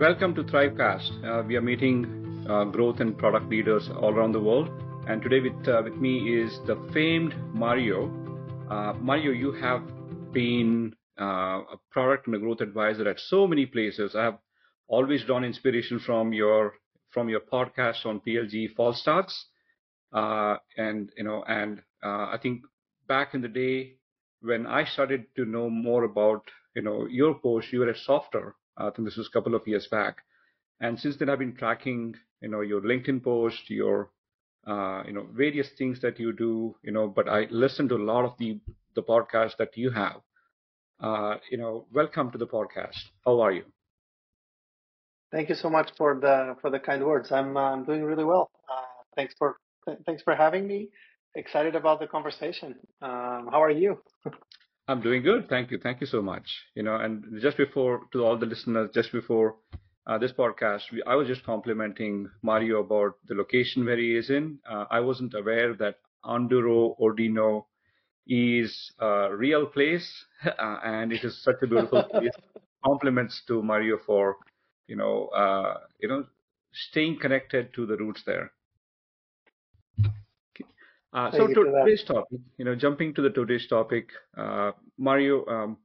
Welcome to Thrivecast. Uh, we are meeting uh, growth and product leaders all around the world. And today with, uh, with me is the famed Mario. Uh, Mario, you have been uh, a product and a growth advisor at so many places. I have always drawn inspiration from your from your podcast on PLG False Starts. Uh, and you know, and I think back in the day when I started to know more about you know your post, you were a softer I think this was a couple of years back. And since then, I've been tracking, you know, your LinkedIn post, your, uh, you know, various things that you do, you know. But I listen to a lot of the the podcasts that you have. Uh, you know, welcome to the podcast. How are you? Thank you so much for the for the kind words. I'm uh, I'm doing really well. Uh, thanks for th- thanks for having me. Excited about the conversation. Um, how are you? I'm doing good. Thank you. Thank you so much. You know, and just before to all the listeners, just before uh, this podcast, we, I was just complimenting Mario about the location where he is in. Uh, I wasn't aware that Anduro Ordino is a real place, uh, and it is such a beautiful place. Compliments to Mario for, you know, uh, you know, staying connected to the roots there. Uh, so to today's topic, you know, jumping to the today's topic, uh, Mario, um,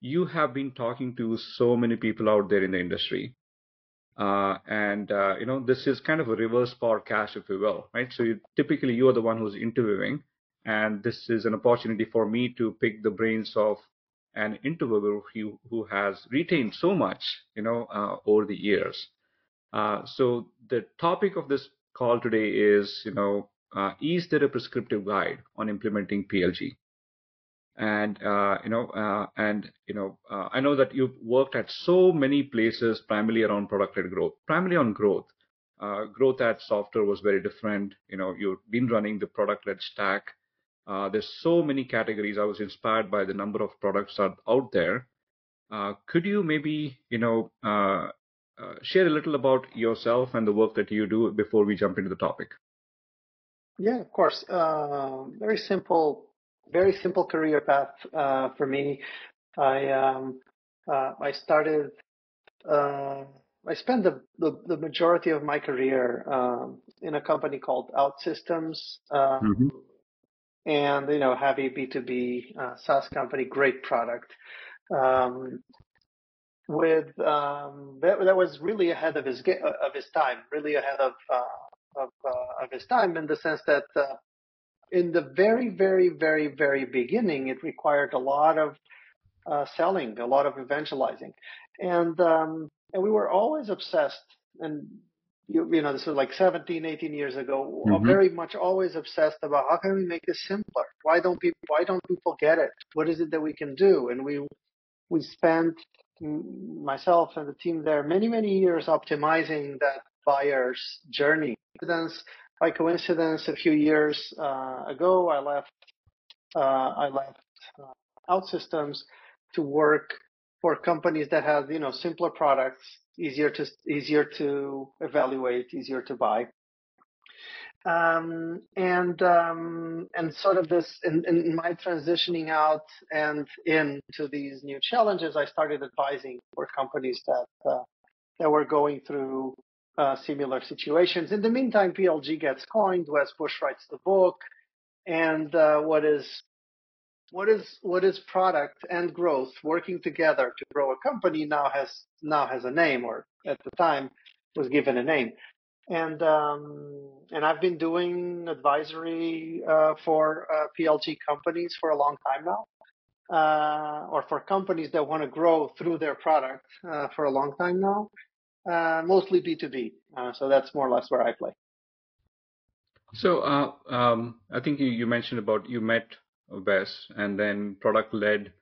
you have been talking to so many people out there in the industry, uh, and uh, you know this is kind of a reverse podcast, if you will, right? So you, typically you are the one who's interviewing, and this is an opportunity for me to pick the brains of an interviewer who who has retained so much, you know, uh, over the years. Uh, so the topic of this call today is, you know, uh, is there a prescriptive guide on implementing PLG? And uh, you know, uh, and you know, uh, I know that you've worked at so many places, primarily around product-led growth, primarily on growth. Uh, growth at software was very different. You know, you've been running the product-led stack. Uh, there's so many categories. I was inspired by the number of products out there. could you maybe, you know, share a little about yourself and the work that you do before we jump into the topic? Yeah, of course. Uh, very simple, very simple career path uh, for me. I um, uh, I started. Uh, I spent the, the, the majority of my career um, in a company called OutSystems, um, mm-hmm. and you know, heavy B two B uh, SaaS company, great product. Um, with um, that, that was really ahead of his of his time, really ahead of uh, of, uh, of his time in the sense that uh, in the very, very, very, very beginning, it required a lot of uh, selling, a lot of evangelizing, and um, and we were always obsessed. And you, you know, this was like 17, 18 years ago. Mm-hmm. Very much always obsessed about how can we make this simpler? Why don't people? Why don't people get it? What is it that we can do? And we we spent myself and the team there many, many years optimizing that buyer's journey by coincidence, a few years uh, ago, I left uh, I left uh, OutSystems to work for companies that have you know simpler products, easier to easier to evaluate, easier to buy. Um, and um, and sort of this in, in, my transitioning out and into these new challenges, I started advising for companies that uh, that were going through uh, similar situations. In the meantime, PLG gets coined. Wes Bush writes the book, and uh, what is what is what is product and growth working together to grow a company now has now has a name, or at the time was given a name. And um, and I've been doing advisory uh, for uh, PLG companies for a long time now. Uh, or for companies that want to grow through their product uh, for a long time now uh, mostly B2B. Uh, so that's more or less where I play. So uh, um, I think you, you, mentioned about you met Wes and then product led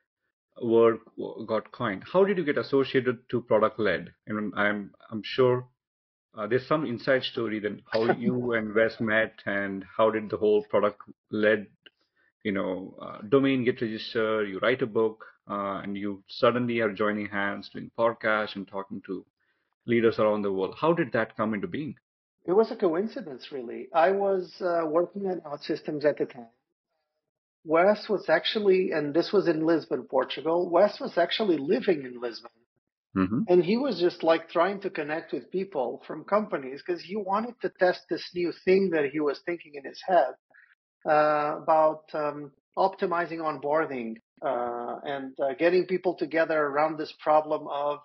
word got coined. How did you get associated to product led? And I'm I'm sure uh, there's some inside story then how you and Wes met and how did the whole product led you know uh, domain get registered. You write a book uh, and you suddenly are joining hands doing podcasts and talking to leaders around the world. How did that come into being? It was a coincidence, really. I was uh, working at OutSystems at the time. Wes was actually, and this was in Lisbon, Portugal. Wes was actually living in Lisbon Mm-hmm. And he was just like trying to connect with people from companies because he wanted to test this new thing that he was thinking in his head uh, about um, optimizing onboarding uh, and uh, getting people together around this problem of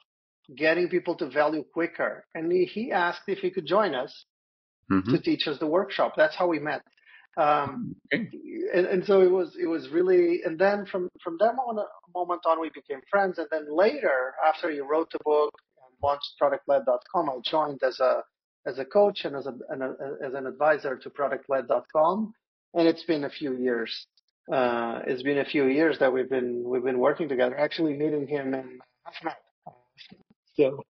getting people to value quicker. And he, asked if he could join us mm-hmm. to teach us the workshop. That's how we met. Um, okay. and, and, so it was it was really and then from from that moment, moment on we became friends and then later after he wrote the book and launched productled.com I joined as a as a coach and as a, and a as an advisor to productled.com and it's been a few years uh, it's been a few years that we've been we've been working together actually meeting him in so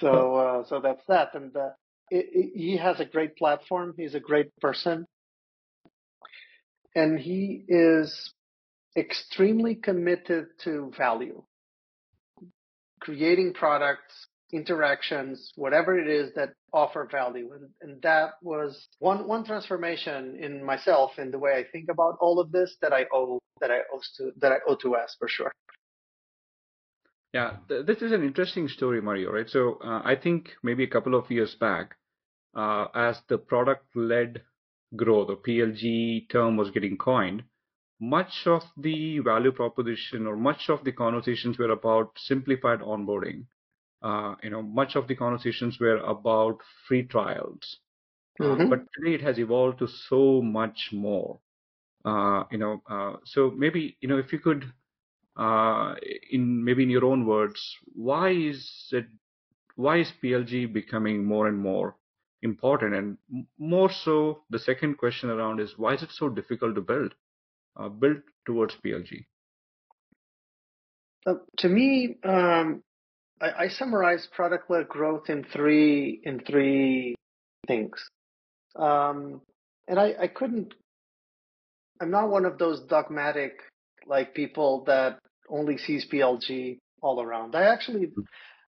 so uh, so that's that and uh, it, it, he has a great platform he's a great person and he is extremely committed to value, creating products, interactions, whatever it is that offer value. And, and that was one, one transformation in myself in the way I think about all of this that I owe, that I owe to, that I owe to Wes for sure. Yeah, th- this is an interesting story, Mario, right? So uh, I think maybe a couple of years back, uh, as the product led growth or PLG term was getting coined, much of the value proposition or much of the conversations were about simplified onboarding. Uh, you know, much of the conversations were about free trials. Uh, mm-hmm. But today it has evolved to so much more. Uh, you know, uh, so maybe you know if you could, uh, in maybe in your own words, why is it, why is PLG becoming more and more important? And more so, the second question around is why is it so difficult to build, uh, build towards PLG? Uh, to me, um, I, I, summarize product-led growth in three in three things, um, and I, I couldn't. I'm not one of those dogmatic like people that only sees PLG all around. I actually,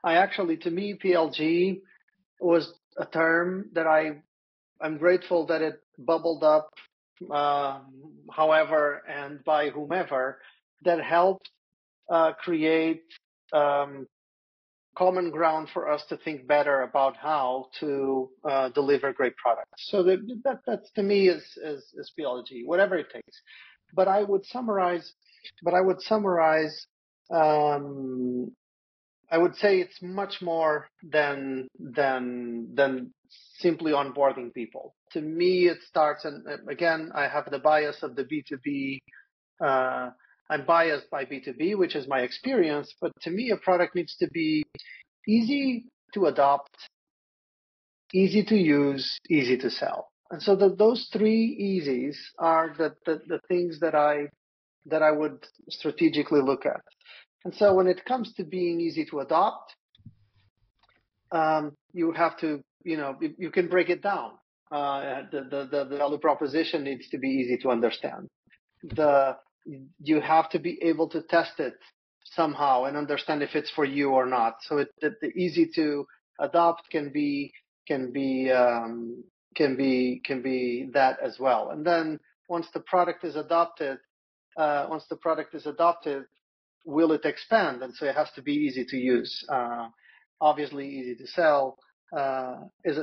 I actually, to me, PLG was a term that I I'm grateful that it bubbled up, uh, however, and by whomever that helped uh, create um, common ground for us to think better about how to uh, deliver great products. So that, that that's to me is, is is PLG, whatever it takes. But I would summarize, but I would summarize um, I would say it's much more than than than simply onboarding people. To me, it starts, and again, I have the bias of the B2B. Uh, I'm biased by B2B, which is my experience, but to me, a product needs to be easy to adopt, easy to use, easy to sell. And so the, those three easies are the, the, the things that I that I would strategically look at. And so when it comes to being easy to adopt, um, you have to, you know, you, you can break it down. Uh, the, the, the value proposition needs to be easy to understand. The, you have to be able to test it somehow and understand if it's for you or not. So it, the, the easy to adopt can be, can be, um, can be, can be that as well. And then once the product is adopted, uh, once the product is adopted, will it expand? And so it has to be easy to use. Uh, obviously, easy to sell uh, is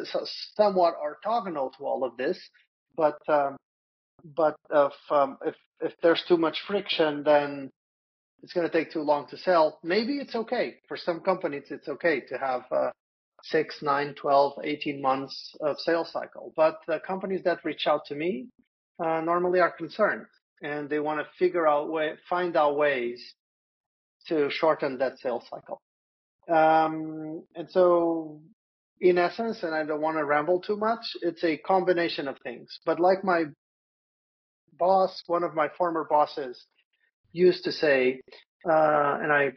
somewhat orthogonal to all of this, but um, but if, um, if if there's too much friction, then it's going to take too long to sell. Maybe it's okay for some companies. It's okay to have uh, six, nine, 12, 18 months of sales cycle. But the companies that reach out to me uh, normally are concerned and they want to figure out way, find out ways to shorten that sales cycle. Um, and so in essence, and I don't want to ramble too much, it's a combination of things. But like my boss, one of my former bosses used to say, uh, and I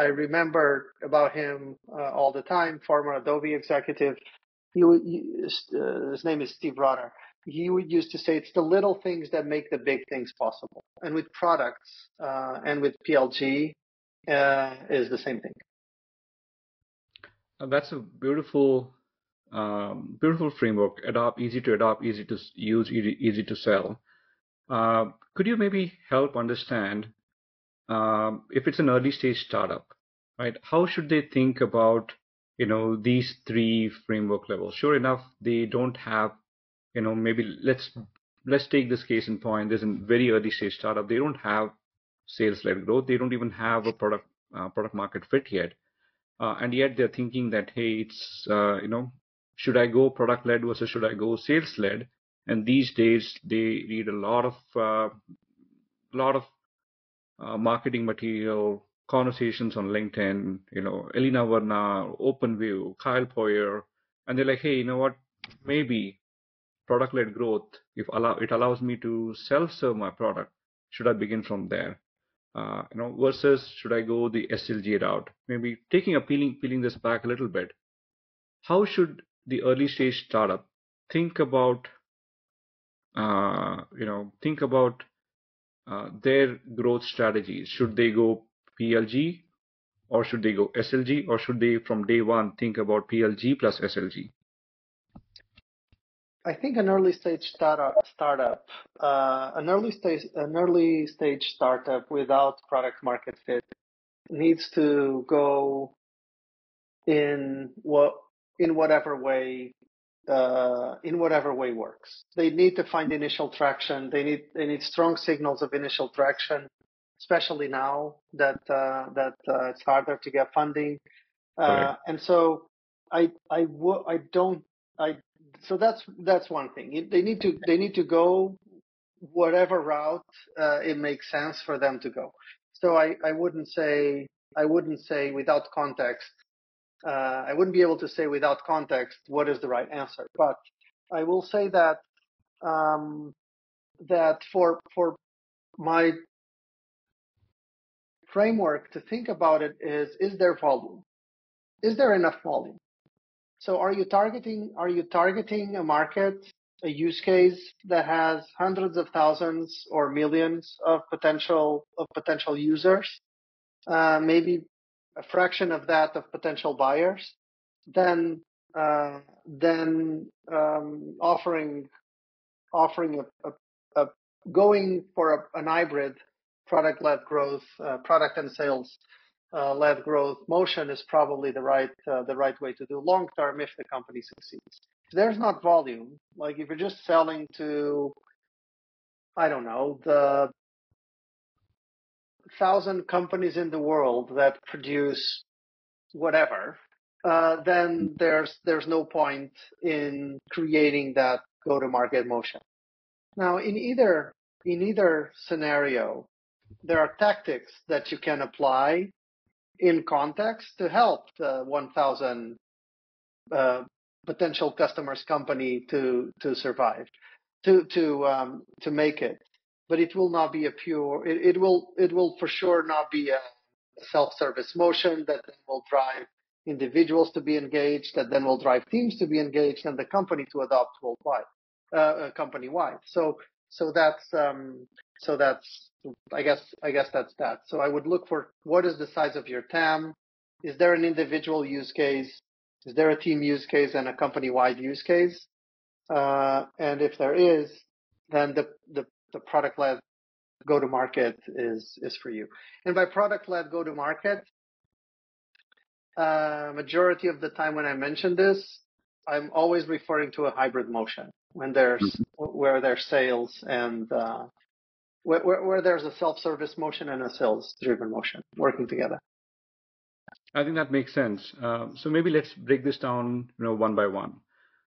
I remember about him uh, all the time, former Adobe executive. He, he uh, his name is Steve Rotter he would used to say it's the little things that make the big things possible. And with products uh, and with PLG uh, is the same thing. Uh, that's a beautiful, um, beautiful framework. Adopt, easy to adopt, easy to use, easy, easy to sell. Uh, could you maybe help understand um, if it's an early stage startup? right? How should they think about you know these three framework levels? Sure enough, they don't have you know maybe let's let's take this case in point. There's a very early stage startup. They don't have sales led growth. They don't even have a product uh, product market fit yet, uh, and yet they're thinking that hey, it's uh, you know should I go product led versus should I go sales led? And these days they read a lot of uh, lot of uh, marketing material, conversations on LinkedIn, you know, Elena Verna, OpenView, Kyle Poyar, and they're like, hey, you know what? Maybe product-led growth, if allow it allows me to self-serve my product, should I begin from there? Uh, you know, versus should I go the SLG route? Maybe taking a peeling peeling this back a little bit. How should the early stage startup think about uh, you know think about uh, their growth strategies should they go plg or should they go slg or should they from day one think about plg plus slg I think an early stage startup, startup, uh, an early stage, an early stage startup without product market fit needs to go in what in whatever way uh, in whatever way works. They need to find initial traction. They need they need strong signals of initial traction, especially now that uh, that uh, it's harder to get funding. Uh, and so I I w- I don't I so that's that's one thing. They need to they need to go whatever route uh, it makes sense for them to go. So I, I wouldn't say I wouldn't say without context uh, I wouldn't be able to say without context what is the right answer, but I will say that um, that for for my framework to think about it is is there volume? Is there enough volume? So are you targeting are you targeting a market, a use case that has hundreds of thousands or millions of potential of potential users? Uh, maybe a fraction of that of potential buyers, then uh, then um, offering offering a, a, a, going for a, an hybrid product led growth, uh, product and sales uh, led growth motion is probably the right uh, the right way to do long term if the company succeeds. If there's not volume, like if you're just selling to I don't know the thousand companies in the world that produce whatever, uh, then there's there's no point in creating that go-to-market motion. Now, in either in either scenario, there are tactics that you can apply in context to help the 1,000 uh, potential customers company to to survive, to to um, to make it but it will not be a pure, it, it will, it will for sure not be a self-service motion that will drive individuals to be engaged, that then will drive teams to be engaged and the company to adopt worldwide, uh, uh company wide. So, so that's, um, so that's, I guess, I guess that's that. So I would look for what is the size of your TAM? Is there an individual use case? Is there a team use case and a company wide use case? Uh, and if there is, then the, the the product led go to market is is for you. And by product led go to market, uh, majority of the time when I mention this, I'm always referring to a hybrid motion when there's mm-hmm. where there's sales and uh, where, where, where there's a self-service motion and a sales-driven motion working together. I think that makes sense. Uh, so maybe let's break this down, you know, one by one.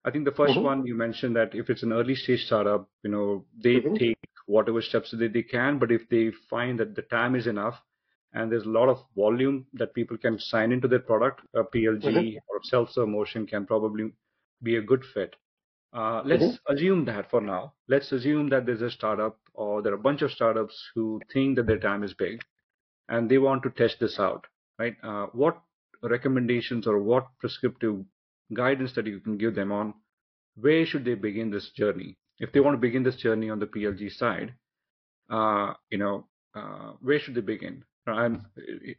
I think the 1st mm-hmm. one you mentioned that if it's an early stage startup, you know, they mm-hmm. take whatever steps that they can, but if they find that the TAM is enough and there's a lot of volume that people can sign into their product, a PLG mm-hmm. or self-serve motion can probably be a good fit. Uh, let's mm-hmm. assume that for now. Let's assume that there's a startup or there are a bunch of startups who think that their TAM is big and they want to test this out, right? Uh, what recommendations or what prescriptive guidance that you can give them on where should they begin this journey if they want to begin this journey on the PLG side, uh, you know, uh, where should they begin? And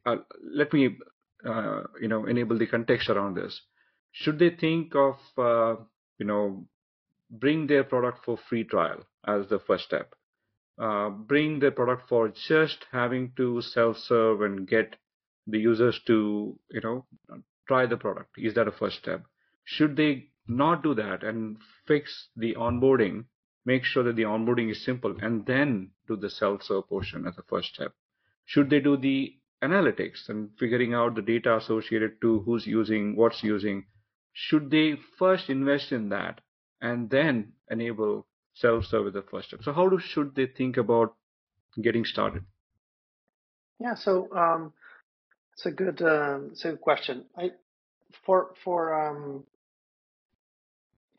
uh, let me, uh, you know, enable the context around this. Should they think of, uh, you know, bring their product for free trial as the first step? Uh, bring their product for just having to self-serve and get the users to, you know, try the product? Is that a first step? Should they not do that and fix the onboarding, make sure that the onboarding is simple, and then do the self-serve portion as a first step? Should they do the analytics and figuring out the data associated to who's using, what's using? Should they first invest in that and then enable self-serve as the first step? So how do, should they think about getting started? Yeah, so um, it's a good, uh, it's a good question. I, for for um,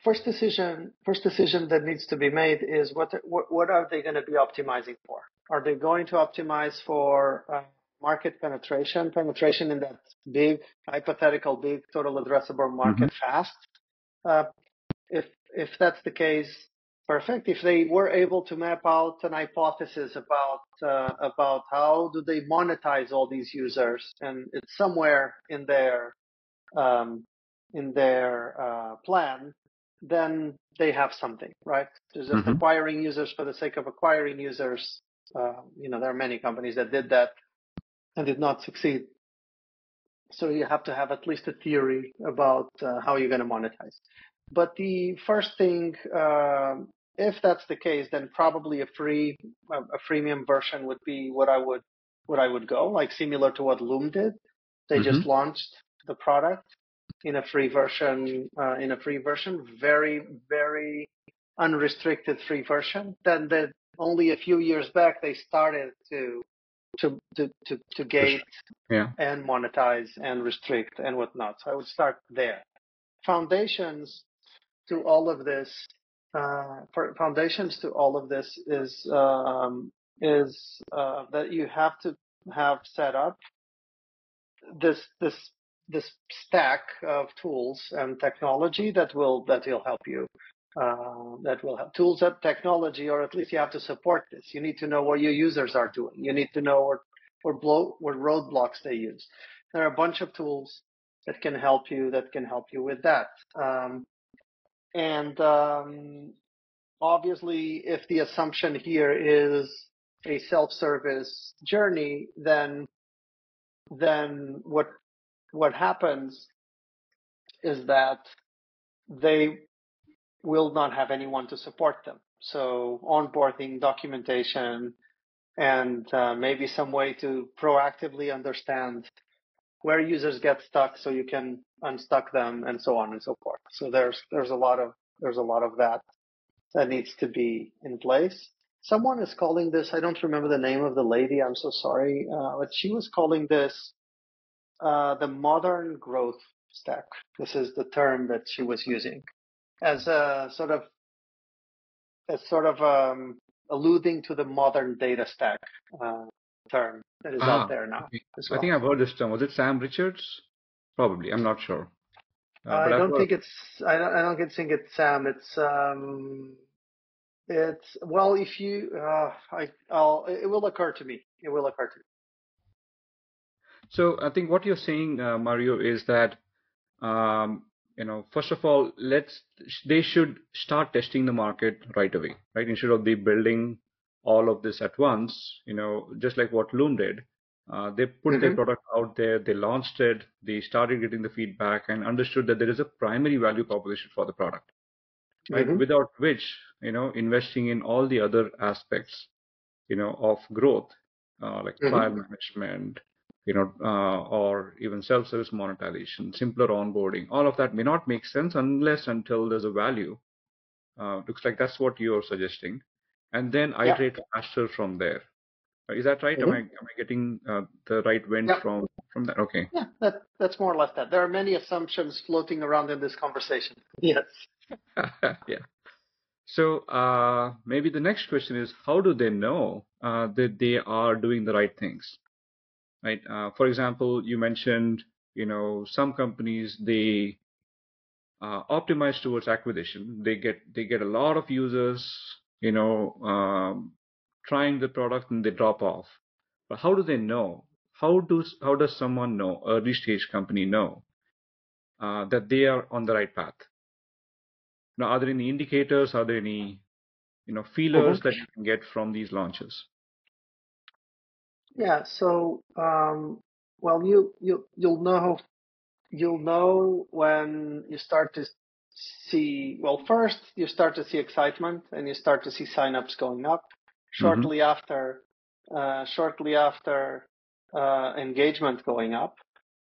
first decision, first decision that needs to be made is what what, what are they going to be optimizing for? Are they going to optimize for uh, market penetration, penetration in that big hypothetical big total addressable market mm-hmm. fast? Uh, if if that's the case, perfect. If they were able to map out an hypothesis about uh, about how do they monetize all these users, and it's somewhere in their um, in their uh, plan, then they have something, right? Just mm-hmm. acquiring users for the sake of acquiring users. Uh, you know, there are many companies that did that and did not succeed. So you have to have at least a theory about uh, how you're going to monetize. But the first thing, uh, if that's the case, then probably a free, a freemium version would be what I would, what I would go, like similar to what Loom did. They mm-hmm. just launched the product in a free version, uh, in a free version, very, very unrestricted free version. Then the, only a few years back, they started to, to, to, to, to gate yeah. and monetize and restrict and whatnot. So I would start there. Foundations to all of this, uh, foundations to all of this is, um, is, uh, that you have to have set up this, this this stack of tools and technology that will that will help you. Uh, that will have tools and technology, or at least you have to support this. You need to know what your users are doing. You need to know what what blow what roadblocks they use. There are a bunch of tools that can help you that can help you with that. Um, and um, obviously, if the assumption here is a self-service journey, then then what what happens is that they will not have anyone to support them. So onboarding, documentation, and uh, maybe some way to proactively understand where users get stuck so you can unstuck them and so on and so forth. So there's there's a lot of there's a lot of that that needs to be in place. Someone is calling this, I don't remember the name of the lady, I'm so sorry, uh, but she was calling this uh, the modern growth stack. This is the term that she was using as a sort of as sort of um, alluding to the modern data stack uh, term that is ah, out there now. Well. I think I've heard this term. Was it Sam Richards? Probably. I'm not sure. Uh, I don't think it's. I don't. I don't think it's Sam. It's. Um, it's well. If you. Uh, I. I'll. It will occur to me. It will occur to me. So I think what you're saying, uh, Mario, is that um, you know, first of all, let's they should start testing the market right away, right? Instead of the building all of this at once, you know, just like what Loom did. Uh, they put mm-hmm. their product out there, they launched it, they started getting the feedback, and understood that there is a primary value proposition for the product, right? Mm-hmm. Without which, you know, investing in all the other aspects, you know, of growth, uh, like mm-hmm. file management, you know, uh, or even self-service monetization, simpler onboarding, all of that may not make sense unless until there's a value. Uh, looks like that's what you're suggesting, and then yeah. iterate faster from there. Is that right? Mm-hmm. Am I am I getting uh, the right wind yeah. from from that? Okay. Yeah, that that's more or less that. There are many assumptions floating around in this conversation. Yes. yeah. So uh, maybe the next question is, how do they know uh, that they are doing the right things? Right? Uh, for example, you mentioned, you know, some companies they uh, optimize towards acquisition. They get they get a lot of users, you know, um, trying the product and they drop off. But how do they know? How does how does someone know? Early stage company know uh, that they are on the right path? Now, are there any indicators? Are there any you know feelers mm-hmm. that you can get from these launches? Yeah. So um, well, you you you'll know you'll know when you start to see. Well, first you start to see excitement and you start to see signups going up. Shortly mm-hmm. after, uh, shortly after uh, engagement going up,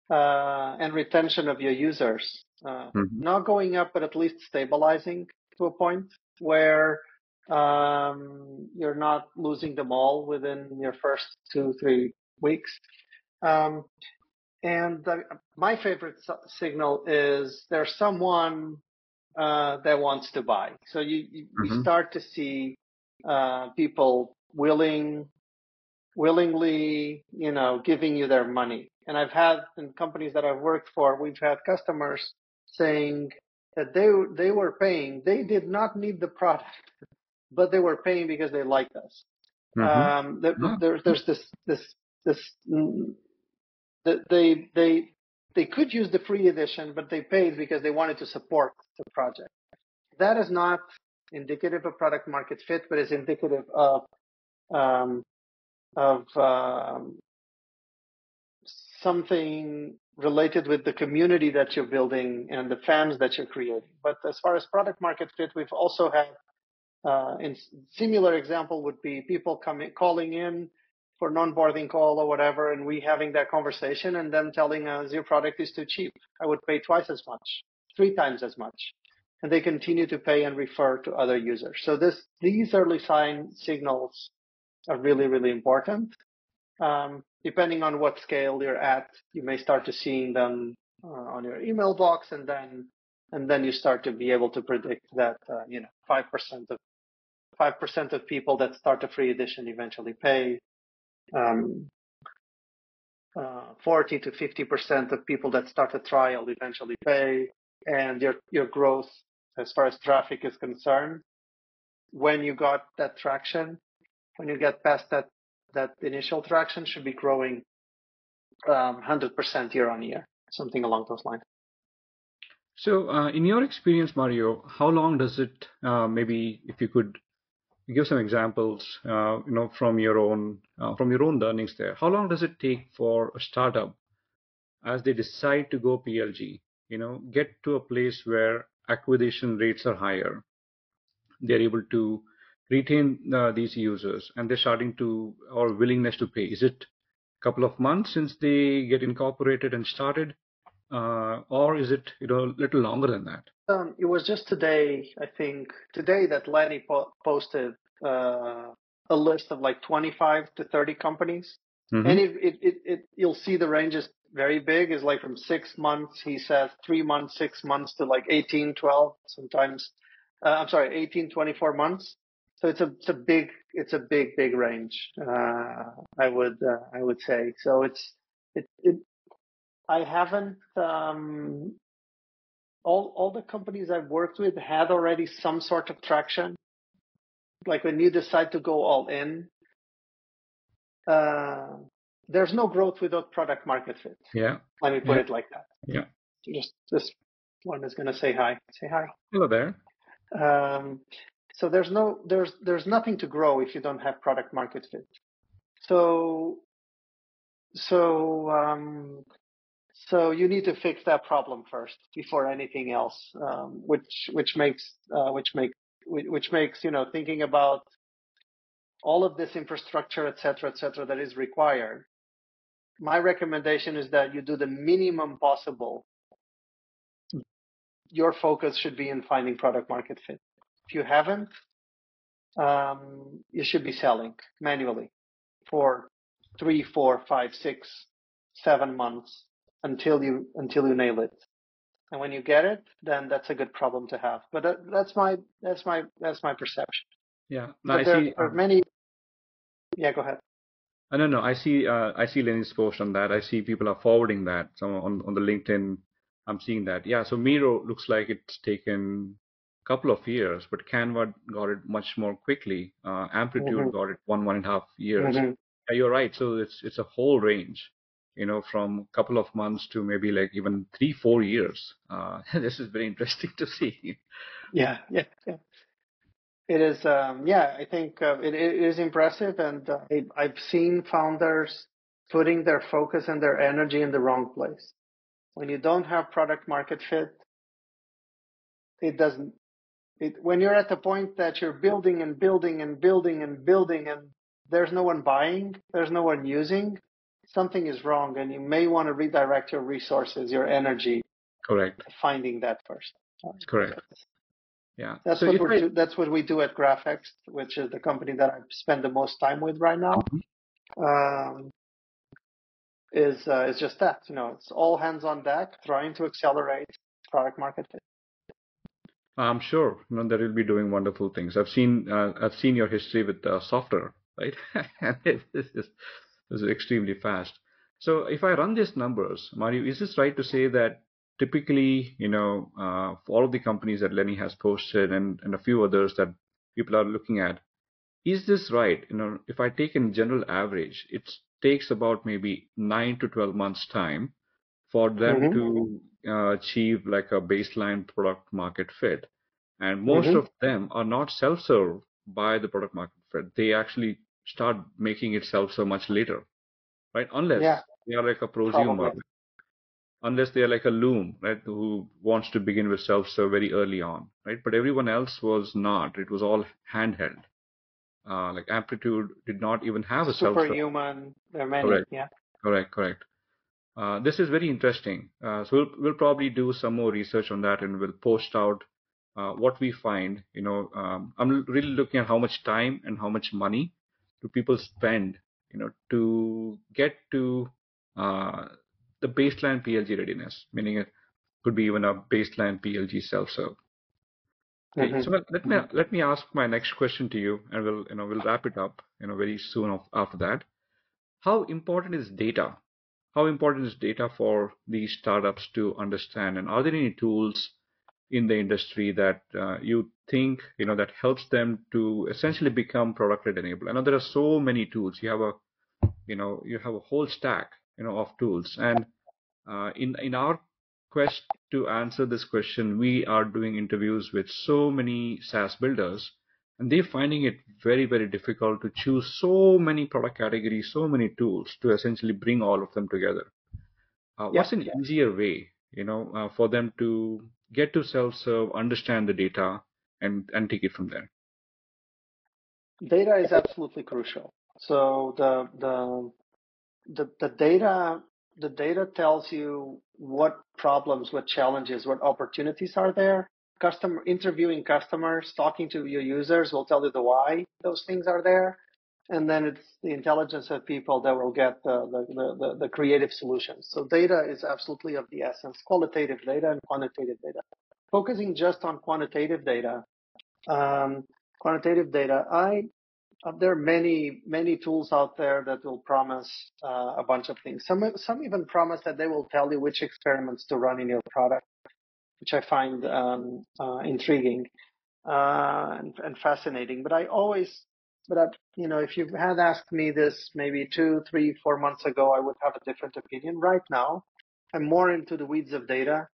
uh, and retention of your users uh, mm-hmm. not going up, but at least stabilizing to a point where um, you're not losing them all within your first two, three weeks. Um, and the, my favorite signal is there's someone uh, that wants to buy. So you, you, mm-hmm. you start to see uh, people willing, willingly, you know, giving you their money. And I've had in companies that I've worked for, we've had customers saying that they they were paying. They did not need the product, but they were paying because they liked us. Mm-hmm. Um, there, there, there's this this this they they they could use the free edition, but they paid because they wanted to support the project. That is not indicative of product market fit, but is indicative of um, of um, something related with the community that you're building and the fans that you're creating. But as far as product market fit, we've also had, uh, in similar example would be people coming, calling in for non-boarding call or whatever, and we having that conversation and them telling us your product is too cheap. I would pay twice as much, three times as much. And they continue to pay and refer to other users. So this, these early sign signals are really, really important. Um, depending on what scale you're at, you may start to seeing them uh, on your email box, and then and then you start to be able to predict that uh, you know five percent of five percent of people that start a free edition eventually pay. Um, uh, 40 to 50 percent of people that start a trial eventually pay, and your your growth as far as traffic is concerned, when you got that traction, when you get past that that initial traction should be growing um, 100% year on year, something along those lines. So, uh, in your experience, Mario, how long does it? Uh, maybe if you could give some examples, uh, you know, from your own uh, from your own learnings there. How long does it take for a startup, as they decide to go PLG, you know, get to a place where acquisition rates are higher, they're able to retain uh, these users and they're starting to or willingness to pay? Is it a couple of months since they get incorporated and started, uh, or is it you know a little longer than that? Um, it was just today, I think, today that Lenny po- posted uh, a list of like 25 to 30 companies, mm-hmm. and it, it, it, it, you'll see the range is very big. Is like from six months, he says, three months, six months to like 18, 12, sometimes. Uh, I'm sorry, 18, 24 months. So it's a it's a big it's a big big range. Uh, I would uh, I would say so. It's it it. I haven't um, all all the companies I've worked with had already some sort of traction. Like when you decide to go all in, uh, there's no growth without product market fit. Yeah. Let me put yeah. it like that. Yeah. Just this one is going to say hi. Say hi. Hello there. Um, so there's no there's there's nothing to grow if you don't have product market fit. So so um, so you need to fix that problem first before anything else, um, which which makes uh, which make which makes you know thinking about all of this infrastructure, et cetera, et cetera, that is required. My recommendation is that you do the minimum possible. Your focus should be in finding product market fit. If you haven't, um, you should be selling manually for three, four, five, six, seven months until you until you nail it. And when you get it, then that's a good problem to have. But that, that's my that's my that's my perception. Yeah, no, I there see. Are um, many. Yeah, go ahead. I don't know. I see. Uh, I see Lenny's post on that. I see people are forwarding that. So on on the LinkedIn, I'm seeing that. Yeah. So Miro looks like it's taken a couple of years, but Canva got it much more quickly. Uh, Amplitude mm-hmm. got it one one and a half years. Mm-hmm. Yeah, you're right. So it's it's a whole range, you know, from a couple of months to maybe like even three four years. Uh, this is very interesting to see. Yeah, yeah, yeah. It is. Um, yeah, I think uh, it, it is impressive, and uh, I've seen founders putting their focus and their energy in the wrong place. When you don't have product market fit, it doesn't. It, when you're at the point that you're building and building and building and building and there's no one buying, there's no one using, something is wrong and you may want to redirect your resources, your energy. Correct. Finding that first. Correct. Yeah. That's so what we do, that's what we do at Graphext, which is the company that I spend the most time with right now. Mm-hmm. Um, is uh, is just that. You know, it's all hands on deck, trying to accelerate product market fit. I'm sure you know, that you'll be doing wonderful things. I've seen uh, I've seen your history with uh, software, right? and this is this is extremely fast. So if I run these numbers, Mario, is this right to say that typically, you know, uh, for all of the companies that Lenny has posted and, and a few others that people are looking at, is this right? You know, if I take in general average, it takes about maybe nine to 12 months time for them mm-hmm. to uh, achieve like a baseline product market fit. And most mm-hmm. of them are not self-serve by the product market fit. They actually start making it self-serve much later, right? Unless yeah. they are like a prosumer, unless they are like a loom, right, who wants to begin with self-serve very early on, right? But everyone else was not. It was all handheld. Uh, like Amplitude did not even have a self-serve. Superhuman. There are many. Correct. Yeah. Correct. Correct. Uh, this is very interesting. Uh, so we'll, we'll probably do some more research on that and we'll post out uh, what we find. You know, um, I'm really looking at how much time and how much money do people spend, you know, to get to uh, the baseline PLG readiness, meaning it could be even a baseline PLG self-serve. Okay, mm-hmm. so let me let me ask my next question to you, and we'll you know we'll wrap it up you know very soon after that. How important is data how important is data for these startups to understand? And are there any tools in the industry that uh, you think you know that helps them to essentially become product-led enabled? I know there are so many tools. You have a you know you have a whole stack you know of tools, and uh, in in our quest to answer this question, we are doing interviews with so many SaaS builders and they're finding it very very difficult to choose so many product categories so many tools to essentially bring all of them together uh, yep. what's an easier way you know uh, for them to get to self-serve understand the data and and take it from there. Data is absolutely crucial. So the the the, the data the data tells you what problems what challenges what opportunities are there. Customer interviewing customers, talking to your users will tell you the why those things are there. And then it's the intelligence of people that will get the, the, the, the creative solutions. So data is absolutely of the essence, qualitative data and quantitative data. Focusing just on quantitative data, um, quantitative data, I uh, there are many many tools out there that will promise uh, a bunch of things. Some some even promise that they will tell you which experiments to run in your product which I find um, uh, intriguing uh, and, and, fascinating. But I always, but I, you know, if you had asked me this maybe two, three, four months ago, I would have a different opinion. Right now, I'm more into the weeds of data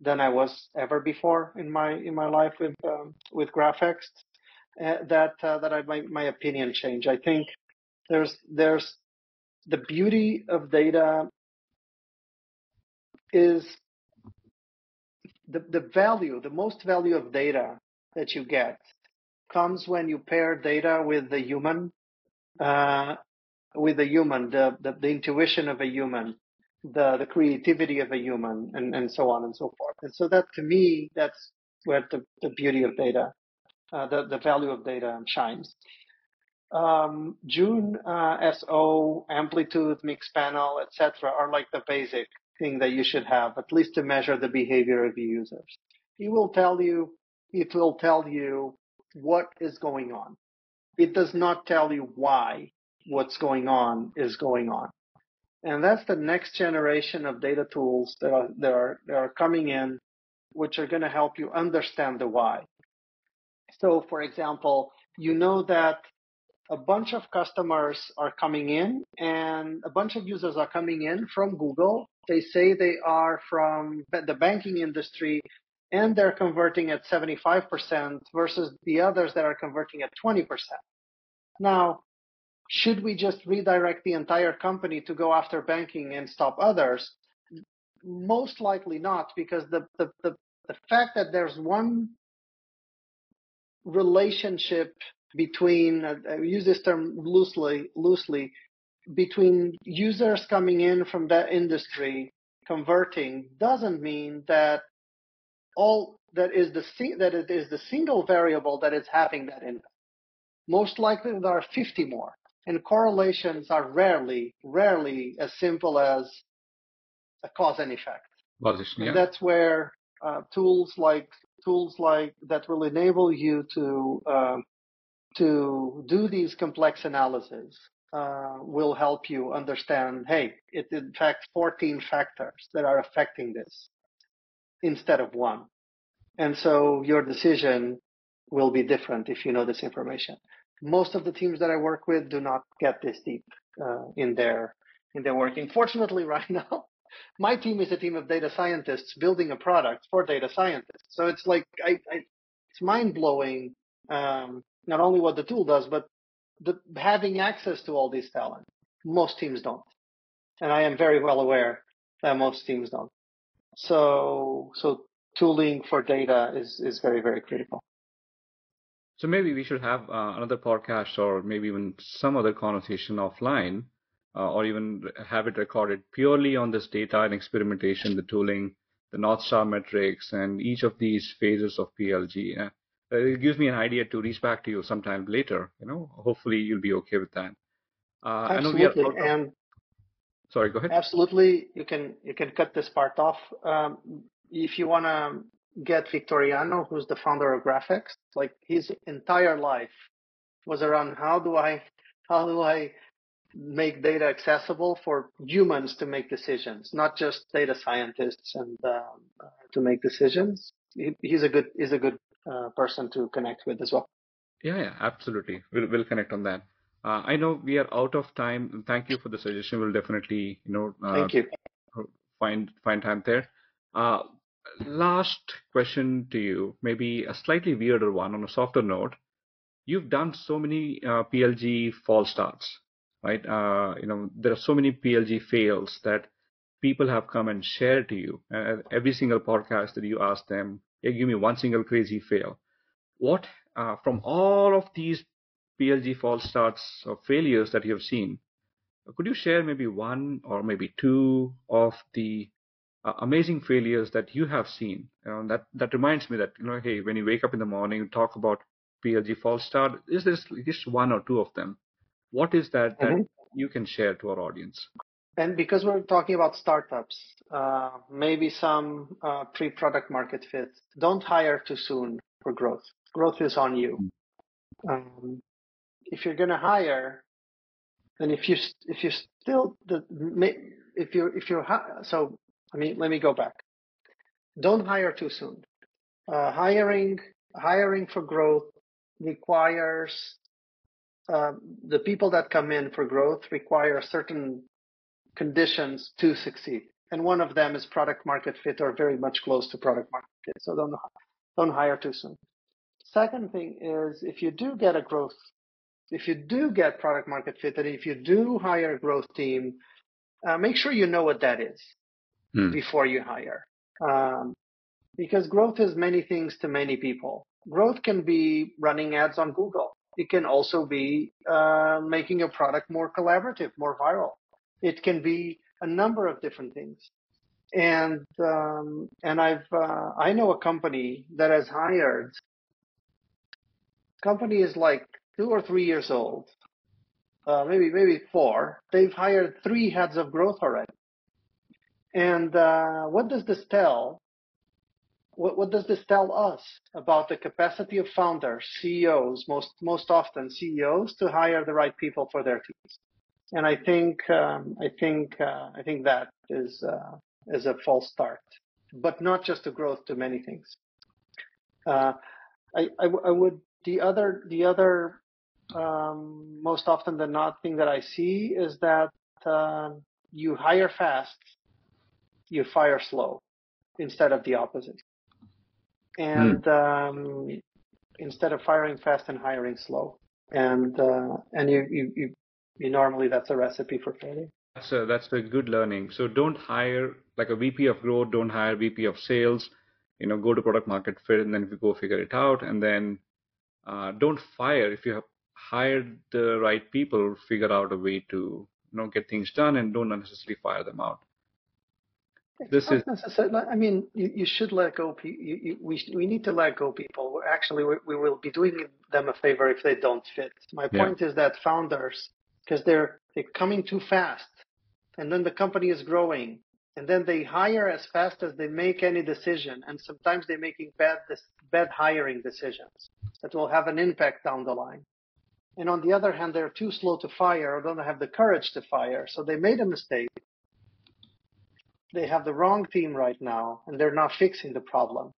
than I was ever before in my in my life with um, with Graphext. Uh, that uh, that I my, my opinion change. I think there's there's the beauty of data is the, the value, the most value of data that you get comes when you pair data with the human, uh, with the human, the, the, the, intuition of a human, the, the creativity of a human, and, and so on and so forth. And so that to me, that's where the, the beauty of data, uh, the, the value of data shines. Um, June, uh, SO, Amplitude, Mixpanel, etc., are like the basic thing that you should have, at least to measure the behavior of the users. It will tell you, it will tell you what is going on. It does not tell you why what's going on is going on. And that's the next generation of data tools that are, that are, that are coming in, which are going to help you understand the why. So, for example, you know that a bunch of customers are coming in and a bunch of users are coming in from Google they say they are from the banking industry and they're converting at 75% versus the others that are converting at 20%. Now, should we just redirect the entire company to go after banking and stop others? Most likely not, because the, the, the, the fact that there's one relationship between, uh, I use this term loosely, loosely, between users coming in from that industry converting doesn't mean that all that is the that it is the single variable that is having that impact. Most likely there are 50 more, and correlations are rarely, rarely as simple as a cause and effect. Yeah. And that's where uh, tools like tools like that will enable you to uh, to do these complex analyses uh, will help you understand. Hey, it's in fact 14 factors that are affecting this instead of one, and so your decision will be different if you know this information. Most of the teams that I work with do not get this deep uh, in their in their working. Fortunately, right now, my team is a team of data scientists building a product for data scientists. So it's like I, I it's mind blowing. Um, not only what the tool does, but the, having access to all these talent. Most teams don't, and I am very well aware that most teams don't. So so tooling for data is is very very critical. So maybe we should have uh, another podcast or maybe even some other conversation offline, uh, or even have it recorded purely on this data and experimentation, the tooling, the North Star metrics, and each of these phases of PLG. Uh, it gives me an idea to reach back to you sometime later. You know, hopefully you'll be okay with that. Uh, absolutely, of... and sorry, go ahead. Absolutely, you can you can cut this part off. Um, if you want to get Victoriano, who's the founder of Graphext, like his entire life was around how do I how do I make data accessible for humans to make decisions, not just data scientists and um, to make decisions. He, he's a good he's a good uh, person to connect with as well. Yeah, yeah, absolutely. We'll we'll connect on that. Uh, I know we are out of time. Thank you for the suggestion. We'll definitely, you know, uh, thank you. Find find time there. Uh, last question to you, maybe a slightly weirder one on a softer note. You've done so many uh, PLG false starts, right? Uh, you know, there are so many PLG fails that people have come and shared to you. Uh, every single podcast that you ask them, hey, give me one single crazy fail. What, uh, from all of these PLG false starts or failures that you have seen, could you share maybe one or maybe two of the uh, amazing failures that you have seen. You know, that that reminds me that you know, hey, when you wake up in the morning, you talk about PLG false start. Is there just one or two of them? What is that that mm-hmm. you can share to our audience? And because we're talking about startups, uh, maybe some uh, pre-product market fit. Don't hire too soon for growth. Growth is on you. Mm. Um, if you're going to hire, and if you if you still the if you if you're so let me let me go back. Don't hire too soon. Uh, hiring hiring for growth requires uh, the people that come in for growth require certain conditions to succeed, and one of them is product market fit or very much close to product market fit. So don't don't hire too soon. Second thing is if you do get a growth, if you do get product market fit, and if you do hire a growth team, uh, make sure you know what that is mm. before you hire. Um, because growth is many things to many people. Growth can be running ads on Google. It can also be uh, making a product more collaborative, more viral. It can be a number of different things. And um, and I've uh, I know a company that has hired. Company is like two or three years old, uh, maybe maybe four. They've hired three heads of growth already. And uh, what does this tell? What, what, does this tell us about the capacity of founders, CEOs, most most often CEOs, to hire the right people for their teams? And I think um, I think uh, I think that is uh, is a false start, but not just a growth to many things. Uh, I, I, I would the other the other um, most often than not thing that I see is that um, you hire fast you fire slow instead of the opposite. And mm. um, instead of firing fast and hiring slow, and uh, and you, you, you normally that's a recipe for failure. That's a, that's a good learning. So don't hire like a VP of growth, don't hire VP of sales, you know, go to product market fit and then if you go figure it out and then uh, don't fire if you have hired the right people, figure out a way to you know get things done and don't necessarily fire them out. It's this is necessarily. I mean, you, you should let go. You, you, we we need to let go people. We're actually, we, we will be doing them a favor if they don't fit. My point yeah. is that founders, because they're they're coming too fast, and then the company is growing, and then they hire as fast as they make any decision, and sometimes they're making bad bad hiring decisions that will have an impact down the line. And on the other hand, they're too slow to fire or don't have the courage to fire. So they made a mistake. They have the wrong team right now, and they're not fixing the problem.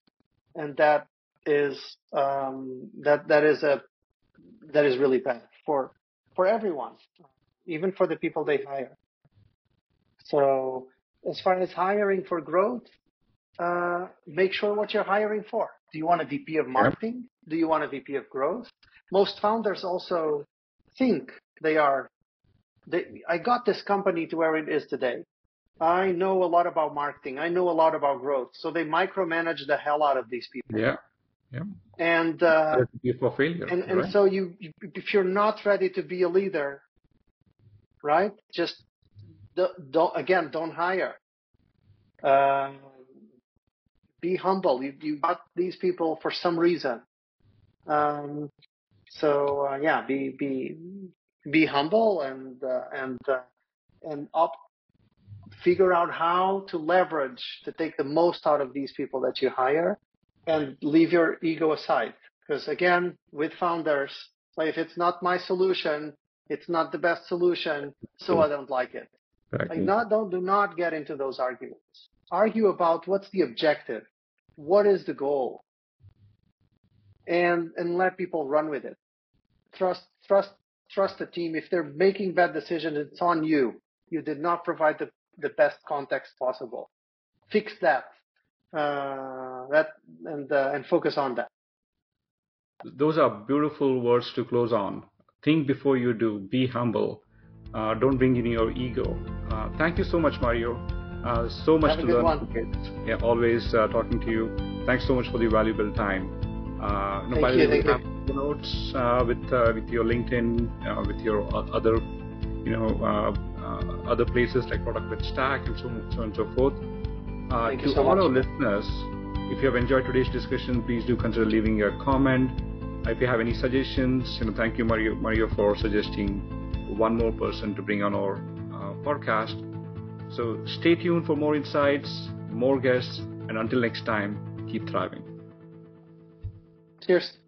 And that is um, that that is a that is really bad for for everyone, even for the people they hire. So as far as hiring for growth, uh, make sure what you're hiring for. Do you want a VP of marketing? Do you want a VP of growth? Most founders also think they are. They, I got this company to where it is today. I know a lot about marketing. I know a lot about growth. So they micromanage the hell out of these people. Yeah. Yeah. And uh, for failure. And, and right? so you, if you're not ready to be a leader, right? Just don't, again, don't hire. Uh, be humble. You, you got these people for some reason. Um, so uh, yeah, be be be humble and uh, and uh, and up figure out how to leverage to take the most out of these people that you hire and leave your ego aside. Because again with founders like if it's not my solution it's not the best solution so i don't like it. Exactly. like not don't do not get into those arguments. Argue about what's the objective. What is the goal and and let people run with it. Trust trust trust the team. If they're making bad decisions, it's on you. You did not provide the, the best context possible. Fix that. Uh, that and uh, and focus on that. Those are beautiful words to close on. Think before you do. Be humble. Uh, don't bring in your ego. Uh, thank you so much, Mario. Uh, so much Have to learn. One. Yeah, always uh, talking to you. Thanks so much for the valuable time. Uh, no, thank you, thank you. The notes uh, with uh, with your LinkedIn, uh, with your other, you know, uh, uh, other places like Product with Stack and so on, so and so forth. thank to you so all much. our listeners, if you have enjoyed today's discussion, please do consider leaving a comment. If you have any suggestions, you know, thank you, Mario, Mario, for suggesting one more person to bring on our podcast. So stay tuned for more insights, more guests, and until next time, keep thriving. Cheers.